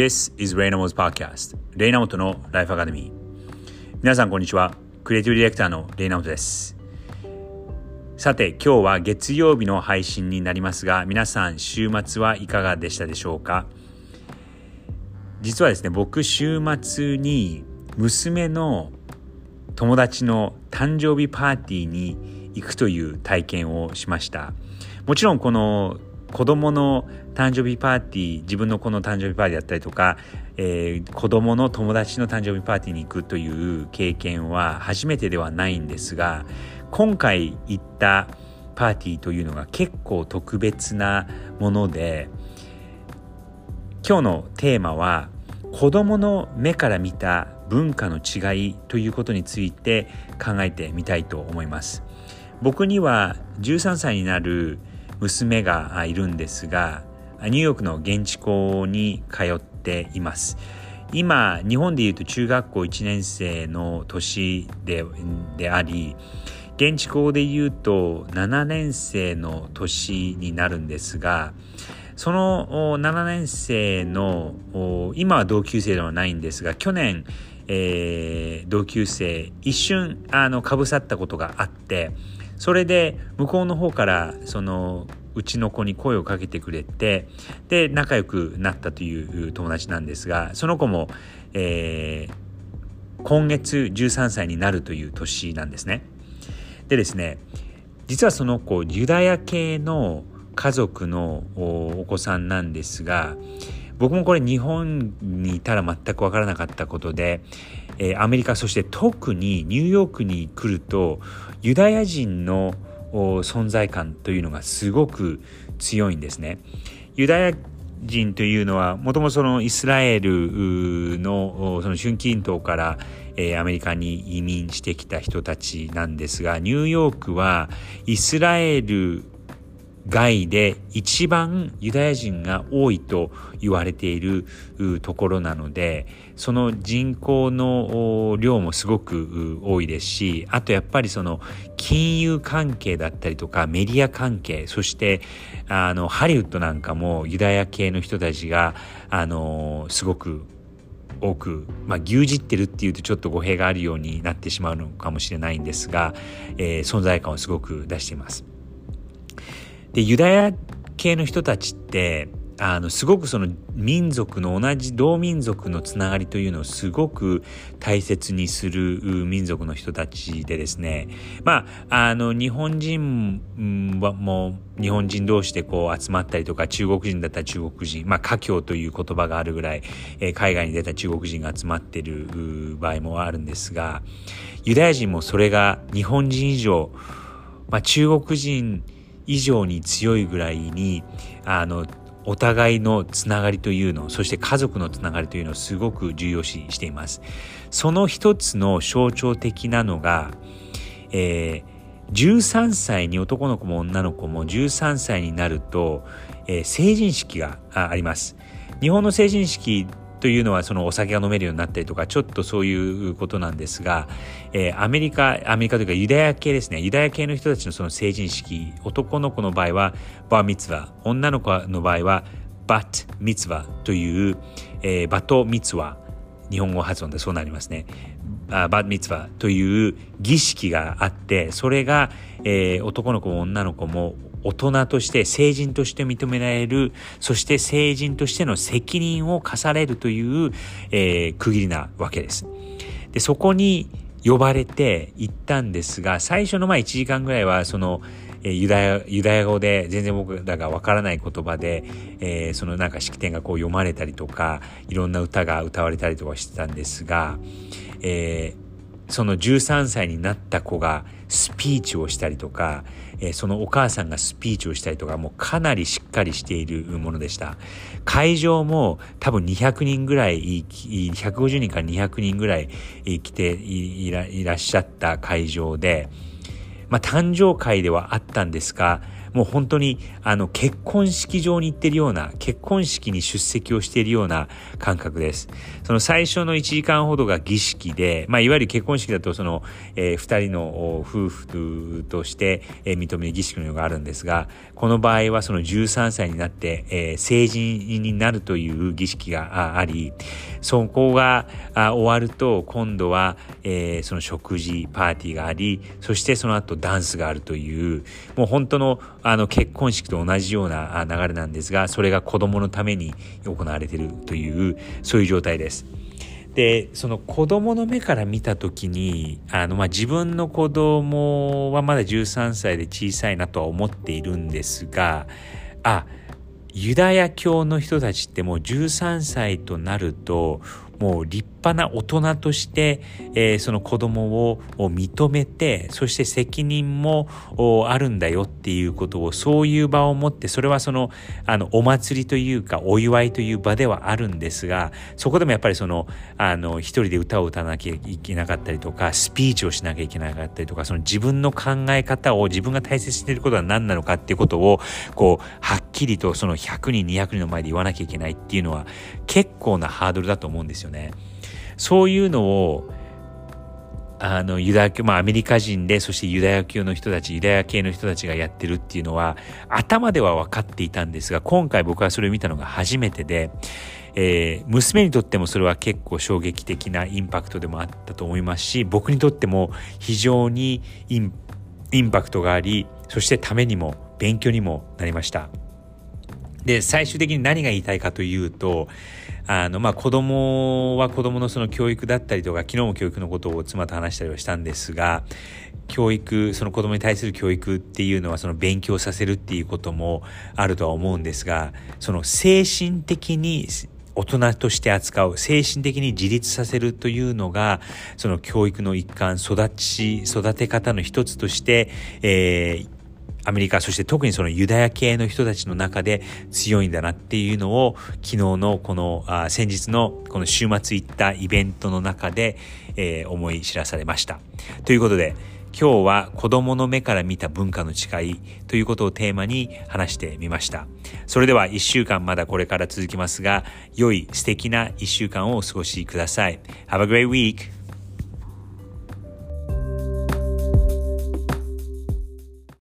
This is レイナモ s Podcast レイナモトのライフアカデミー皆さんこんにちは。クリエイティブディレクターのレイナモトです。さて今日は月曜日の配信になりますが皆さん週末はいかがでしたでしょうか？実はですね僕週末に娘の友達の誕生日パーティーに行くという体験をしました。もちろんこの子供の誕生日パーティー自分の子の誕生日パーティーだったりとか、えー、子供の友達の誕生日パーティーに行くという経験は初めてではないんですが今回行ったパーティーというのが結構特別なもので今日のテーマは子供の目から見た文化の違いということについて考えてみたいと思います。僕には13歳になる娘がいるんですがニューヨークの現地校に通っています。今日本でいうと中学校1年生の年でであり現地校でいうと7年生の年になるんですがその7年生の今は同級生ではないんですが去年、えー、同級生一瞬あのかぶさったことがあってそれで向こうの方からそのうちの子に声をかけてくれてで仲良くなったという友達なんですがその子も、えー、今月13歳になるという年なんですね。でですね実はその子ユダヤ系の家族のお子さんなんですが僕もこれ日本にいたら全く分からなかったことで、えー、アメリカそして特にニューヨークに来るとユダヤ人の存在感というのがすごく強いんですね。ユダヤ人というのはもともとそのイスラエルのその春季島から、えー、アメリカに移民してきた人たちなんですがニューヨークはイスラエル外で一番ユダヤ人が多いと言われているところなのでその人口の量もすごく多いですしあとやっぱりその金融関係だったりとかメディア関係そしてあのハリウッドなんかもユダヤ系の人たちがあのすごく多く、まあ、牛耳ってるっていうとちょっと語弊があるようになってしまうのかもしれないんですが、えー、存在感をすごく出しています。でユダヤ系の人たちってあのすごくその民族の同じ同民族のつながりというのをすごく大切にする民族の人たちでですね。まああの日本人はもう日本人同士でこう集まったりとか中国人だったら中国人まあ華僑という言葉があるぐらい、え、海外に出た中国人が集まってる場合もあるんですがユダヤ人もそれが日本人以上、まあ、中国人以上に強いぐらいにあのお互いのつながりというのそして家族のつながりというのをすごく重要視しています。その一つの象徴的なのが、えー、13歳に男の子も女の子も13歳になると、えー、成人式があります。日本の成人式というのはそのお酒が飲めるようになったりとかちょっとそういうことなんですが、えー、アメリカアメリカというかユダヤ系ですね。ユダヤ系の人たちのその成人式男の子の場合はバーミツワ女の子の場合はバットミツワという、えー、バトミツワ。日本語発音でそうなりますね。バッミツワという儀式があってそれが、えー、男の子も女の子も大人として成人として認められるそして成人としての責任を課されるという、えー、区切りなわけです。でそこに呼ばれて行ったんですが最初のまあ1時間ぐらいはそのユダヤユダヤ語で全然僕らがわからない言葉で、えー、そのなんか式典がこう読まれたりとかいろんな歌が歌われたりとかしてたんですが、えー、その13歳になった子がスピーチをしたりとか、えそのお母さんがスピーチをしたりとかもうかなりしっかりしているものでした。会場も多分200人ぐらい150人から200人ぐらい来ていらっしゃった会場でまあ、誕生会ではあったんですが、もう本当にあの結婚式場に行ってるような結婚式に出席をしているような感覚です。その最初の1時間ほどが儀式で、まあ、いわゆる結婚式だとその、えー、2人の夫婦として、えー、認める儀式のようがあるんですがこの場合はその13歳になって、えー、成人になるという儀式がありそこが終わると今度は、えー、その食事パーティーがありそしてその後ダンスがあるというもう本当のあの結婚式と同じような流れなんですがそれが子供のために行われているというそういう状態です。でその子供の目から見た時にあの、まあ、自分の子供はまだ13歳で小さいなとは思っているんですがあユダヤ教の人たちってもう13歳となるともう立派な大人として、えー、その子供を認めてそして責任もあるんだよっていうことをそういう場を持ってそれはそのあのお祭りというかお祝いという場ではあるんですがそこでもやっぱりそのあの一人で歌を歌わなきゃいけなかったりとかスピーチをしなきゃいけなかったりとかその自分の考え方を自分が大切にしていることは何なのかっていうことをこうはっきりとその100人200人の前で言わなきゃいけないっていうのは結構なハードルだと思うんですよね。そういうのをあのユダヤ教、まあアメリカ人で、そしてユダヤ教の人たち、ユダヤ系の人たちがやってるっていうのは、頭では分かっていたんですが、今回僕はそれを見たのが初めてで、えー、娘にとってもそれは結構衝撃的なインパクトでもあったと思いますし、僕にとっても非常にインインパクトがあり、そしてためにも勉強にもなりました。で、最終的に何が言いたいかというと、あの、まあ、子供は子供のその教育だったりとか、昨日も教育のことを妻と話したりはしたんですが、教育、その子供に対する教育っていうのはその勉強させるっていうこともあるとは思うんですが、その精神的に大人として扱う、精神的に自立させるというのが、その教育の一環、育ち、育て方の一つとして、えー、アメリカ、そして特にそのユダヤ系の人たちの中で強いんだなっていうのを昨日のこのあ先日のこの週末行ったイベントの中で、えー、思い知らされました。ということで今日は子供の目から見た文化の違いということをテーマに話してみました。それでは一週間まだこれから続きますが良い素敵な一週間をお過ごしください。Have a great week!